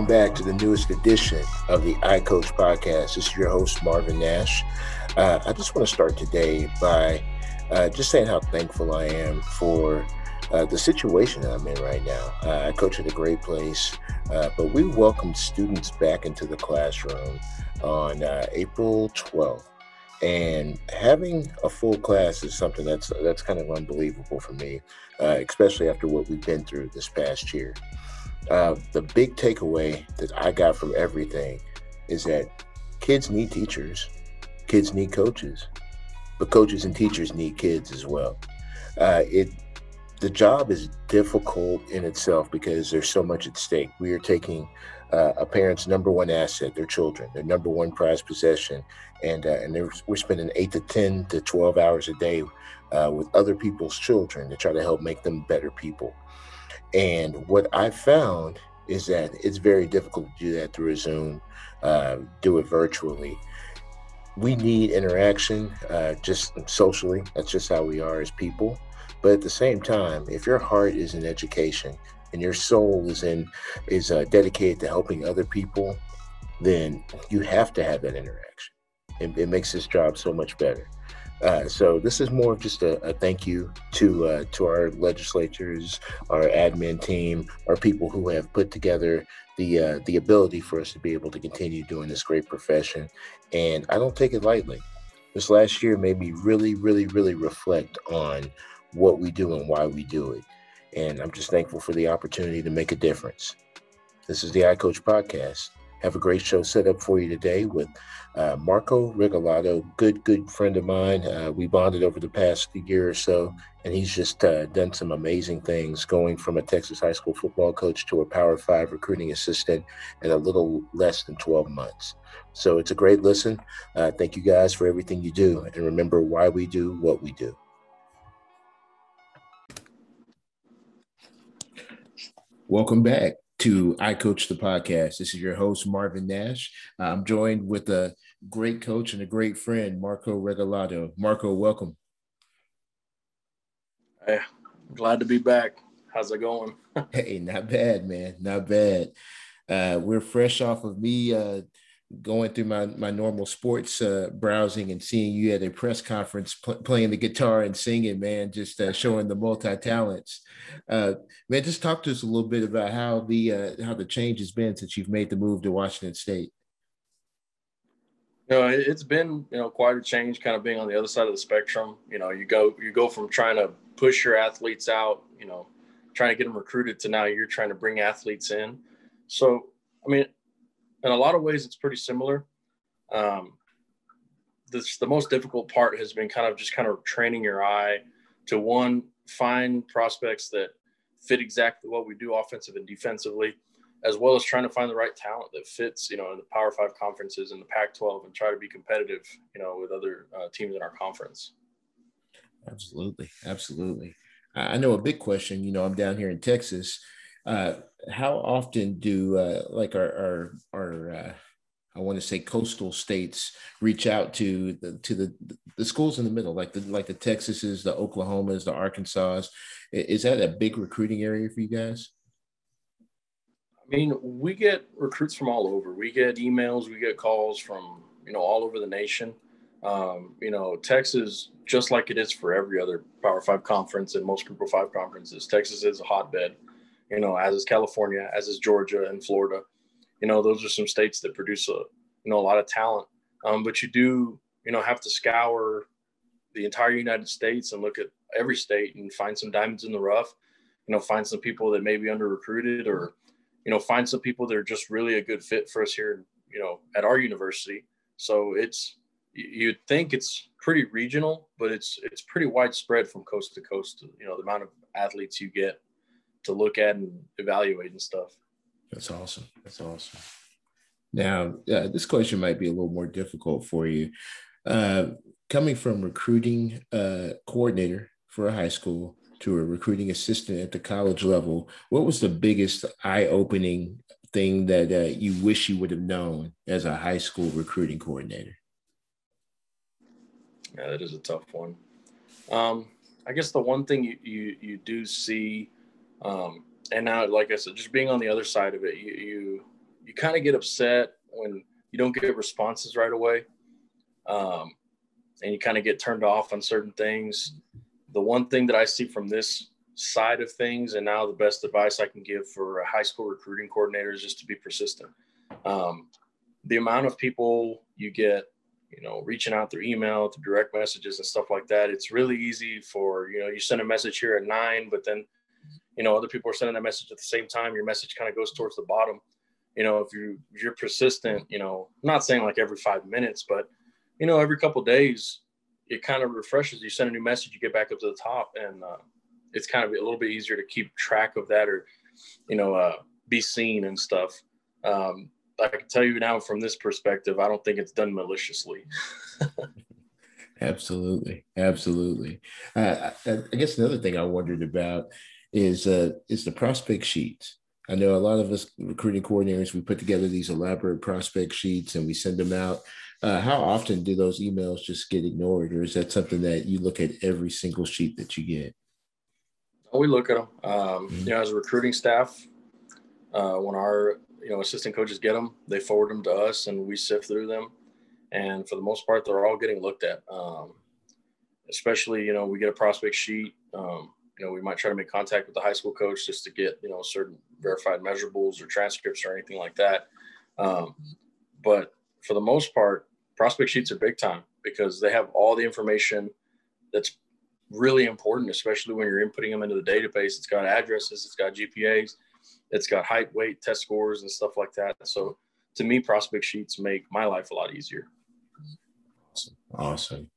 Welcome back to the newest edition of the iCoach podcast. This is your host, Marvin Nash. Uh, I just want to start today by uh, just saying how thankful I am for uh, the situation that I'm in right now. Uh, I coach at a great place, uh, but we welcomed students back into the classroom on uh, April 12th. And having a full class is something that's that's kind of unbelievable for me, especially after what we've been through this past year. Uh, the big takeaway that I got from everything is that kids need teachers, kids need coaches, but coaches and teachers need kids as well. Uh, it the job is difficult in itself because there's so much at stake. We are taking uh, a parent's number one asset, their children, their number one prized possession, and uh, and we're spending eight to ten to twelve hours a day uh, with other people's children to try to help make them better people. And what I found is that it's very difficult to do that through a Zoom, uh, do it virtually. We need interaction uh, just socially. That's just how we are as people. But at the same time, if your heart is in education and your soul is in is uh, dedicated to helping other people, then you have to have that interaction. It, it makes this job so much better. Uh, so this is more of just a, a thank you to uh, to our legislators, our admin team, our people who have put together the uh, the ability for us to be able to continue doing this great profession. And I don't take it lightly. This last year made me really, really, really reflect on what we do and why we do it. And I'm just thankful for the opportunity to make a difference. This is the iCoach podcast. Have a great show set up for you today with uh, Marco Regalado, good, good friend of mine. Uh, we bonded over the past year or so, and he's just uh, done some amazing things going from a Texas high school football coach to a Power Five recruiting assistant in a little less than 12 months. So it's a great listen. Uh, thank you guys for everything you do. And remember why we do what we do. Welcome back to iCoach the Podcast. This is your host, Marvin Nash. I'm joined with a great coach and a great friend, Marco Regalado. Marco, welcome. Hey, glad to be back. How's it going? hey, not bad, man. Not bad. Uh, we're fresh off of me uh, going through my my normal sports uh, browsing and seeing you at a press conference pl- playing the guitar and singing, man, just uh, showing the multi talents. Uh, man, just talk to us a little bit about how the uh, how the change has been since you've made the move to Washington State. You know, it's been you know quite a change, kind of being on the other side of the spectrum. You know, you go you go from trying to push your athletes out, you know, trying to get them recruited to now you're trying to bring athletes in. So, I mean, in a lot of ways, it's pretty similar. Um, this the most difficult part has been kind of just kind of training your eye to one find prospects that fit exactly what we do offensive and defensively as well as trying to find the right talent that fits you know in the power five conferences and the pac 12 and try to be competitive you know with other uh, teams in our conference. Absolutely. Absolutely. I know a big question you know i'm down here in texas. Uh, how often do uh, like our our, our uh, I want to say coastal states reach out to the to the the schools in the middle, like the like the Texases, the Oklahomas, the Arkansas. Is that a big recruiting area for you guys? I mean, we get recruits from all over. We get emails, we get calls from you know all over the nation. Um, you know, Texas, just like it is for every other Power Five conference and most Group of Five conferences, Texas is a hotbed you know, as is California, as is Georgia and Florida. You know, those are some states that produce a you know a lot of talent. Um, but you do you know have to scour the entire United States and look at every state and find some diamonds in the rough. You know, find some people that may be under recruited or you know find some people that are just really a good fit for us here. You know, at our university. So it's you'd think it's pretty regional, but it's it's pretty widespread from coast to coast. You know, the amount of athletes you get to look at and evaluate and stuff. That's awesome. That's awesome. Now, uh, this question might be a little more difficult for you. Uh, coming from recruiting uh, coordinator for a high school to a recruiting assistant at the college level, what was the biggest eye-opening thing that uh, you wish you would have known as a high school recruiting coordinator? Yeah, that is a tough one. Um, I guess the one thing you, you, you do see um, and now, like I said, just being on the other side of it, you you, you kind of get upset when you don't get responses right away, um, and you kind of get turned off on certain things. The one thing that I see from this side of things, and now the best advice I can give for a high school recruiting coordinator is just to be persistent. Um, the amount of people you get you know, reaching out through email, through direct messages and stuff like that. It's really easy for, you know, you send a message here at nine, but then, you know, other people are sending that message at the same time. Your message kind of goes towards the bottom. You know, if you you're persistent, you know, not saying like every five minutes, but you know, every couple days, it kind of refreshes. You send a new message, you get back up to the top, and uh, it's kind of a little bit easier to keep track of that or, you know, uh, be seen and stuff. Um, I can tell you now from this perspective, I don't think it's done maliciously. absolutely, absolutely. Uh, I, I, guess another thing I wondered about is uh, is the prospect sheets. I know a lot of us recruiting coordinators we put together these elaborate prospect sheets and we send them out. Uh, how often do those emails just get ignored, or is that something that you look at every single sheet that you get? We look at them. Um, mm-hmm. You know, as a recruiting staff, uh, when our you know assistant coaches get them they forward them to us and we sift through them and for the most part they're all getting looked at um, especially you know we get a prospect sheet um, you know we might try to make contact with the high school coach just to get you know certain verified measurables or transcripts or anything like that um, but for the most part prospect sheets are big time because they have all the information that's really important especially when you're inputting them into the database it's got addresses it's got gpas it's got height, weight, test scores, and stuff like that. So to me, prospect sheets make my life a lot easier. Awesome.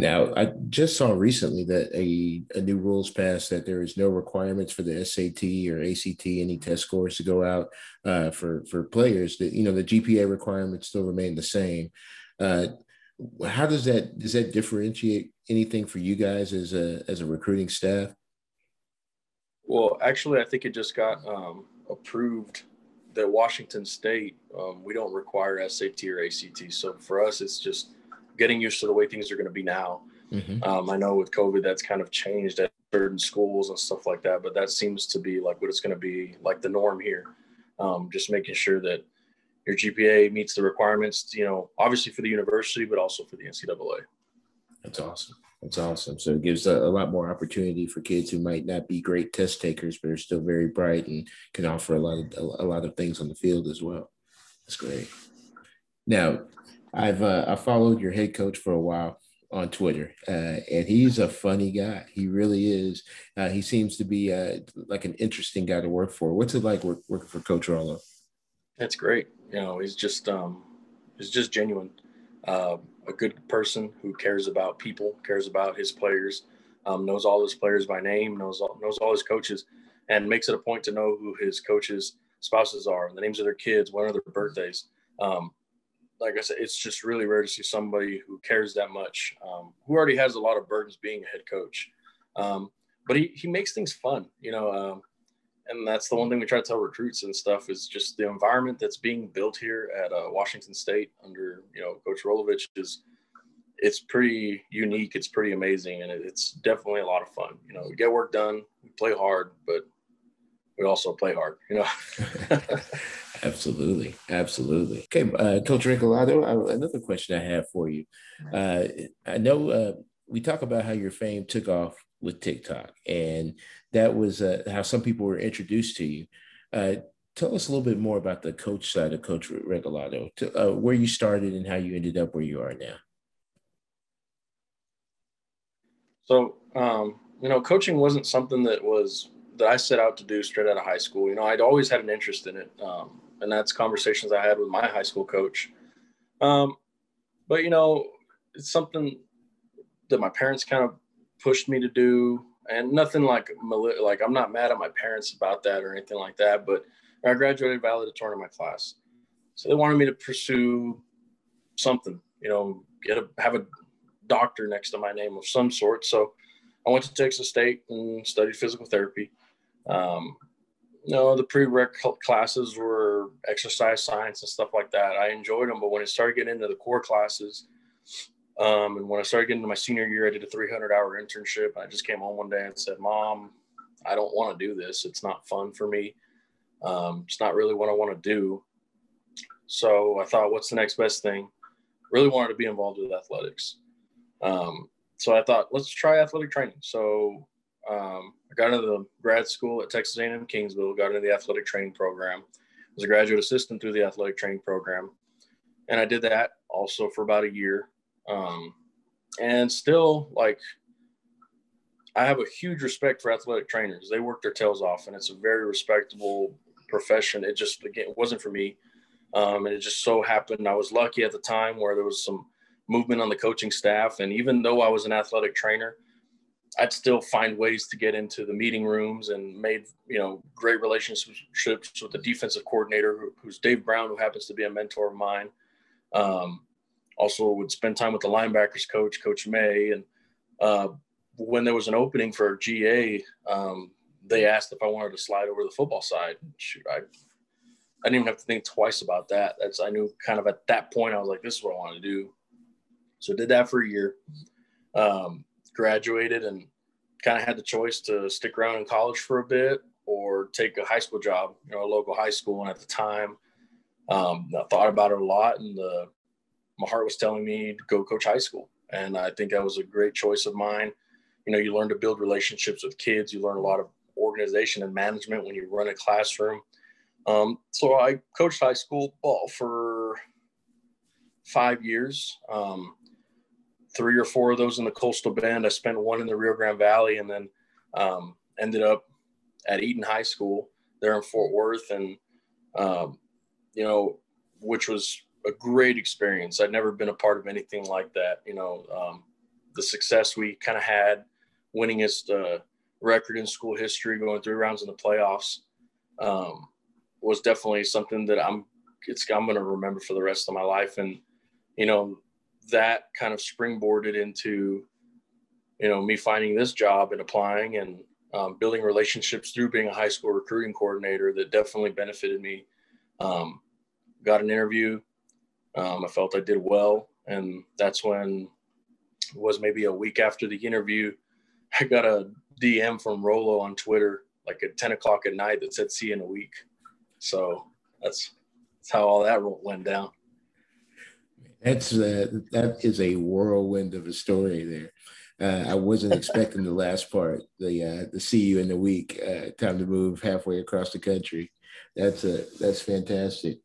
Now, I just saw recently that a, a new rules passed that there is no requirements for the SAT or ACT, any test scores to go out uh, for for players. That you know the GPA requirements still remain the same. Uh, how does that does that differentiate anything for you guys as a as a recruiting staff? Well, actually, I think it just got um, approved that Washington State um, we don't require SAT or ACT. So for us, it's just getting used to the way things are going to be now. Mm-hmm. Um, I know with COVID, that's kind of changed at certain schools and stuff like that, but that seems to be like what it's going to be like the norm here. Um, just making sure that your GPA meets the requirements, you know, obviously for the university, but also for the NCAA. That's awesome. That's awesome. So it gives a, a, lot more opportunity for kids who might not be great test takers, but are still very bright and can offer a lot of a, a lot of things on the field as well. That's great. Now, I've uh, I followed your head coach for a while on Twitter, uh, and he's a funny guy. He really is. Uh, he seems to be uh, like an interesting guy to work for. What's it like work, working for Coach Rolo? That's great. You know, he's just um, he's just genuine. Uh, a good person who cares about people, cares about his players, um, knows all his players by name, knows all, knows all his coaches, and makes it a point to know who his coaches' spouses are, the names of their kids, when are their birthdays. Um, like I said, it's just really rare to see somebody who cares that much, um, who already has a lot of burdens being a head coach. Um, but he, he makes things fun, you know. Um, and that's the one thing we try to tell recruits and stuff is just the environment that's being built here at uh, Washington State under you know Coach Rolovich is it's pretty unique. It's pretty amazing, and it's definitely a lot of fun. You know, we get work done, we play hard, but we also play hard. You know. absolutely, absolutely. Okay, uh, Coach Regalado, another question I have for you. Uh, I know uh, we talk about how your fame took off with TikTok, and that was uh, how some people were introduced to you. Uh, tell us a little bit more about the coach side of Coach Regalado, to, uh, where you started and how you ended up where you are now. So, um, you know, coaching wasn't something that was that I set out to do straight out of high school. You know, I'd always had an interest in it, um, and that's conversations I had with my high school coach. Um, but you know, it's something that my parents kind of pushed me to do and nothing like like I'm not mad at my parents about that or anything like that. But I graduated valedictorian in my class, so they wanted me to pursue something, you know, get a have a doctor next to my name of some sort. So I went to Texas State and studied physical therapy. Um, know, the prereq classes were exercise science and stuff like that. I enjoyed them, but when it started getting into the core classes, um, and when I started getting into my senior year, I did a 300 hour internship. I just came home one day and said, Mom, I don't want to do this. It's not fun for me. Um, it's not really what I want to do. So I thought, what's the next best thing? Really wanted to be involved with athletics. Um, so I thought, let's try athletic training. So um, I got into the grad school at Texas A&M Kingsville, got into the athletic training program, was a graduate assistant through the athletic training program. And I did that also for about a year. Um, and still like I have a huge respect for athletic trainers. They work their tails off and it's a very respectable profession. It just, again, it wasn't for me. Um, and it just so happened I was lucky at the time where there was some movement on the coaching staff. And even though I was an athletic trainer, I'd still find ways to get into the meeting rooms and made, you know, great relationships with the defensive coordinator, who's Dave Brown, who happens to be a mentor of mine. Um, also would spend time with the linebackers coach, Coach May. And uh, when there was an opening for GA, um, they asked if I wanted to slide over to the football side. Shoot, I, I didn't even have to think twice about that. That's I knew kind of at that point I was like, this is what I want to do. So did that for a year. Um, graduated and kind of had the choice to stick around in college for a bit or take a high school job, you know, a local high school. And at the time, um, I thought about it a lot, and the, my heart was telling me to go coach high school. And I think that was a great choice of mine. You know, you learn to build relationships with kids. You learn a lot of organization and management when you run a classroom. Um, so I coached high school ball for five years. Um, three or four of those in the coastal bend. I spent one in the Rio Grande Valley and then um, ended up at Eaton High School there in Fort Worth. And, um, you know, which was a great experience. I'd never been a part of anything like that. You know, um, the success we kind of had, winningest uh, record in school history, going three rounds in the playoffs, um, was definitely something that I'm. It's I'm going to remember for the rest of my life. And you know, that kind of springboarded into you know me finding this job and applying and um, building relationships through being a high school recruiting coordinator that definitely benefited me. Um, got an interview. Um, i felt i did well. And that's when was maybe a week after the interview i got a dm from rolo on twitter like at 10 o'clock at night that said see you in a week. So that's that's how all that went down that's uh, that is a whirlwind of a story there. Uh, I wasn't expecting the last part, the uh, the see you in the week, uh, time to move halfway across the country. That's a uh, that's fantastic.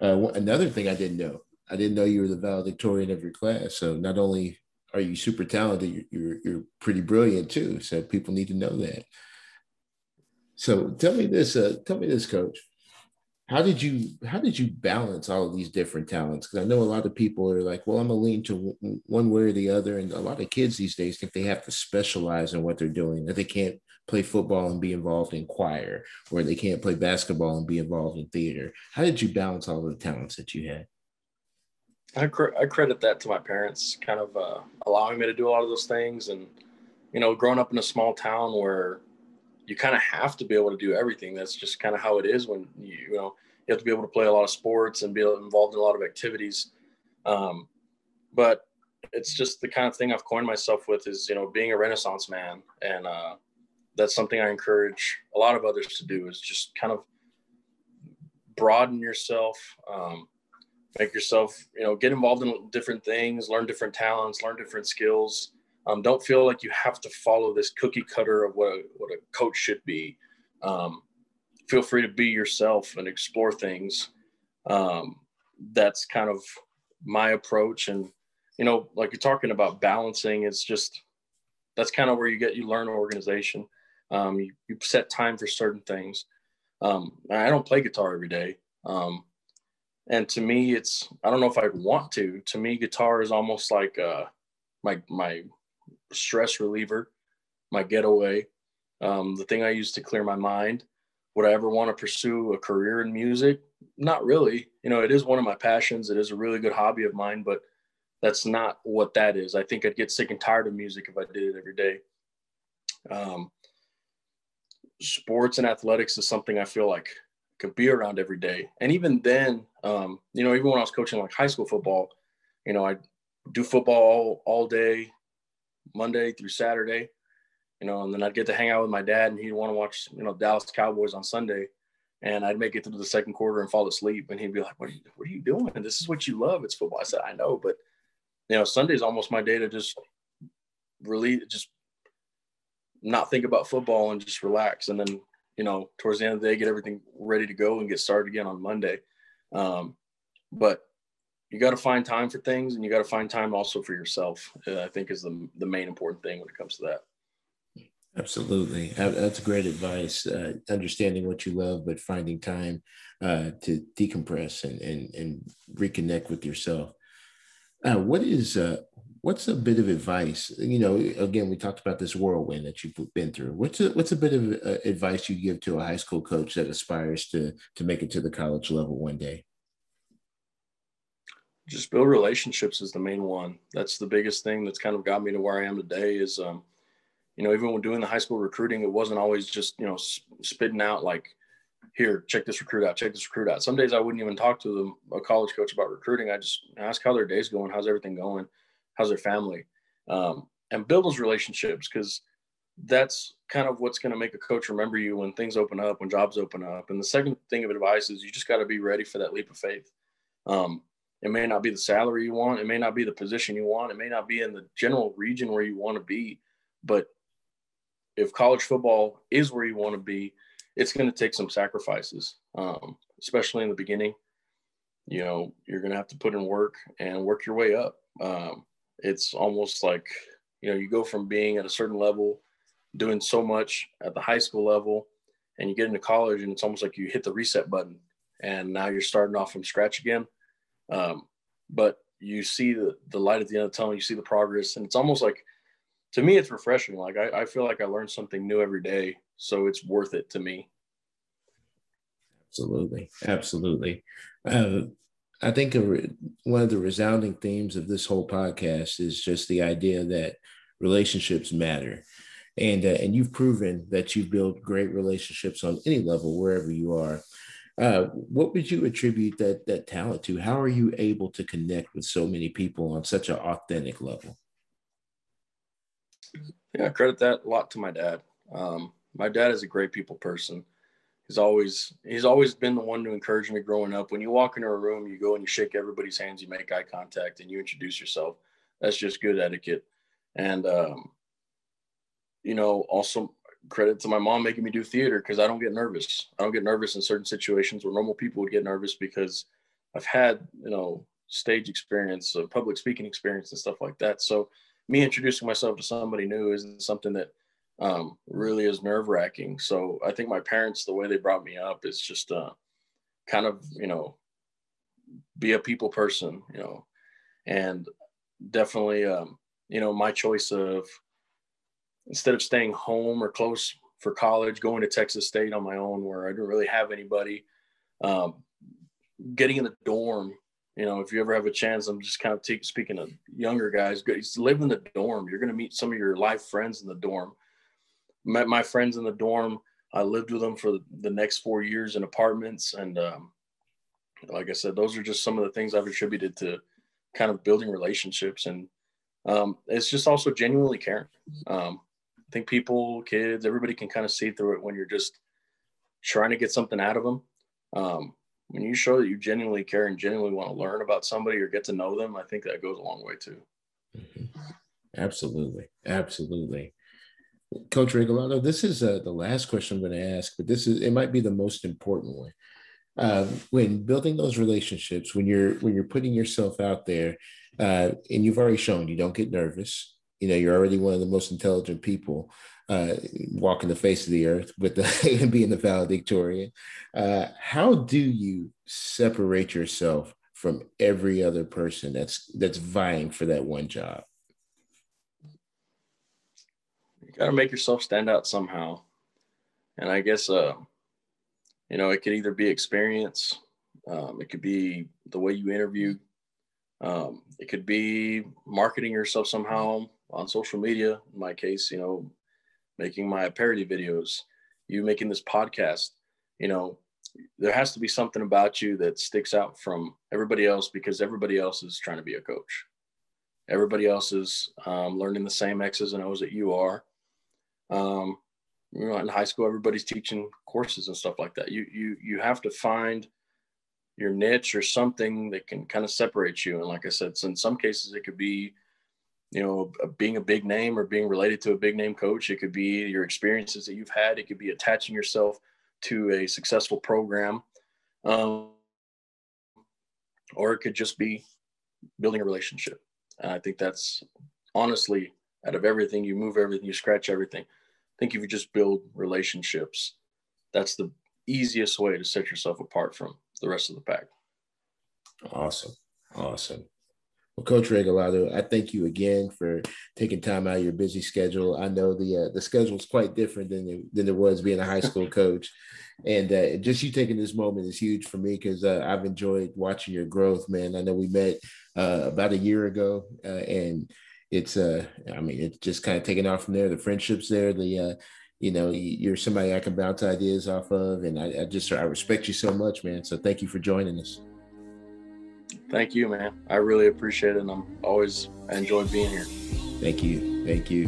Uh, another thing I didn't know, I didn't know you were the valedictorian of your class. So not only are you super talented, you're you're pretty brilliant too. So people need to know that. So tell me this, uh, tell me this, coach how did you how did you balance all of these different talents? Because i know a lot of people are like well i'm gonna lean to one way or the other and a lot of kids these days think they have to specialize in what they're doing that they can't play football and be involved in choir or they can't play basketball and be involved in theater. How did you balance all of the talents that you had? I, cr- I credit that to my parents kind of uh, allowing me to do a lot of those things and you know growing up in a small town where you kind of have to be able to do everything. That's just kind of how it is when you, you know you have to be able to play a lot of sports and be involved in a lot of activities. Um, but it's just the kind of thing I've coined myself with is you know being a Renaissance man, and uh, that's something I encourage a lot of others to do is just kind of broaden yourself, um, make yourself you know get involved in different things, learn different talents, learn different skills. Um, don't feel like you have to follow this cookie cutter of what a, what a coach should be. Um, feel free to be yourself and explore things. Um, that's kind of my approach. And, you know, like you're talking about balancing, it's just, that's kind of where you get, you learn organization. Um, you, you, set time for certain things. Um, I don't play guitar every day. Um, and to me, it's, I don't know if I'd want to, to me, guitar is almost like, uh, my, my stress reliever, my getaway, um, the thing I use to clear my mind. Would I ever want to pursue a career in music? Not really. You know, it is one of my passions. It is a really good hobby of mine, but that's not what that is. I think I'd get sick and tired of music if I did it every day. Um, sports and athletics is something I feel like could be around every day. And even then, um, you know, even when I was coaching like high school football, you know, I do football all, all day, Monday through Saturday. you know, and then I'd get to hang out with my dad and he'd want to watch, you know, Dallas Cowboys on Sunday. And I'd make it through the second quarter and fall asleep. And he'd be like, what are you, what are you doing? This is what you love. It's football. I said, I know, but you know, Sunday's almost my day to just really just not think about football and just relax. And then, you know, towards the end of the day, get everything ready to go and get started again on Monday. Um, but you got to find time for things and you got to find time also for yourself. Uh, I think is the, the main important thing when it comes to that. Absolutely. That's great advice. Uh, understanding what you love, but finding time uh, to decompress and, and, and reconnect with yourself. Uh, what is uh, what's a bit of advice? You know, again, we talked about this whirlwind that you've been through. What's a, what's a bit of uh, advice you give to a high school coach that aspires to to make it to the college level one day? Just build relationships is the main one. That's the biggest thing that's kind of got me to where I am today. Is um, you know, even when doing the high school recruiting, it wasn't always just you know spitting out like here, check this recruit out, check this recruit out. Some days I wouldn't even talk to them, a college coach about recruiting. I just ask how their day's going, how's everything going, how's their family, um, and build those relationships because that's kind of what's going to make a coach remember you when things open up, when jobs open up. And the second thing of advice is you just got to be ready for that leap of faith. Um, it may not be the salary you want, it may not be the position you want, it may not be in the general region where you want to be, but if college football is where you want to be, it's going to take some sacrifices, um, especially in the beginning. You know, you're going to have to put in work and work your way up. Um, it's almost like, you know, you go from being at a certain level, doing so much at the high school level, and you get into college, and it's almost like you hit the reset button, and now you're starting off from scratch again. Um, but you see the, the light at the end of the tunnel, you see the progress, and it's almost like, to me, it's refreshing. Like I, I feel like I learn something new every day so it's worth it to me. Absolutely, absolutely. Uh, I think a, one of the resounding themes of this whole podcast is just the idea that relationships matter, and uh, and you've proven that you've built great relationships on any level wherever you are. Uh, what would you attribute that that talent to? How are you able to connect with so many people on such an authentic level? Yeah, I credit that a lot to my dad. Um, my dad is a great people person. He's always he's always been the one to encourage me growing up. When you walk into a room, you go and you shake everybody's hands, you make eye contact, and you introduce yourself. That's just good etiquette. And um, you know, also credit to my mom making me do theater because I don't get nervous. I don't get nervous in certain situations where normal people would get nervous because I've had you know stage experience, uh, public speaking experience, and stuff like that. So me introducing myself to somebody new isn't something that um, really is nerve wracking. So I think my parents, the way they brought me up, is just uh, kind of you know be a people person, you know, and definitely um, you know my choice of instead of staying home or close for college, going to Texas State on my own, where I didn't really have anybody. Um, getting in the dorm, you know, if you ever have a chance, I'm just kind of speaking to younger guys. Live in the dorm. You're going to meet some of your life friends in the dorm met my friends in the dorm. I lived with them for the next four years in apartments. And um, like I said, those are just some of the things I've attributed to kind of building relationships. And um, it's just also genuinely caring. Um, I think people, kids, everybody can kind of see through it when you're just trying to get something out of them. Um, when you show that you genuinely care and genuinely want to learn about somebody or get to know them, I think that goes a long way too. Mm-hmm. Absolutely. Absolutely. Coach Regalado, this is uh, the last question I'm going to ask, but this is it might be the most important one. Uh, when building those relationships, when you're when you're putting yourself out there, uh, and you've already shown you don't get nervous. You know, you're already one of the most intelligent people uh, walking the face of the earth with the being the valedictorian. Uh, how do you separate yourself from every other person that's that's vying for that one job? You got to make yourself stand out somehow. And I guess, uh, you know, it could either be experience, um, it could be the way you interview, um, it could be marketing yourself somehow on social media. In my case, you know, making my parody videos, you making this podcast, you know, there has to be something about you that sticks out from everybody else because everybody else is trying to be a coach. Everybody else is um, learning the same X's and O's that you are Um, you know, in high school, everybody's teaching courses and stuff like that. You you you have to find your niche or something that can kind of separate you. And like I said, so in some cases it could be, you know, being a big name or being related to a big name coach. It could be your experiences that you've had. It could be attaching yourself to a successful program. Um, or it could just be building a relationship. And I think that's honestly out of everything, you move everything, you scratch everything. I think if you just build relationships, that's the easiest way to set yourself apart from the rest of the pack. Awesome. Awesome. Well, Coach Regalado, I thank you again for taking time out of your busy schedule. I know the uh, the schedule is quite different than it, than it was being a high school coach, and uh, just you taking this moment is huge for me because uh, I've enjoyed watching your growth, man. I know we met uh, about a year ago, uh, and it's uh, I mean, it's just kind of taking off from there. The friendships there, the uh, you know, you're somebody I can bounce ideas off of, and I, I just I respect you so much, man. So thank you for joining us. Thank you, man. I really appreciate it, and I'm always I enjoy being here. Thank you. Thank you.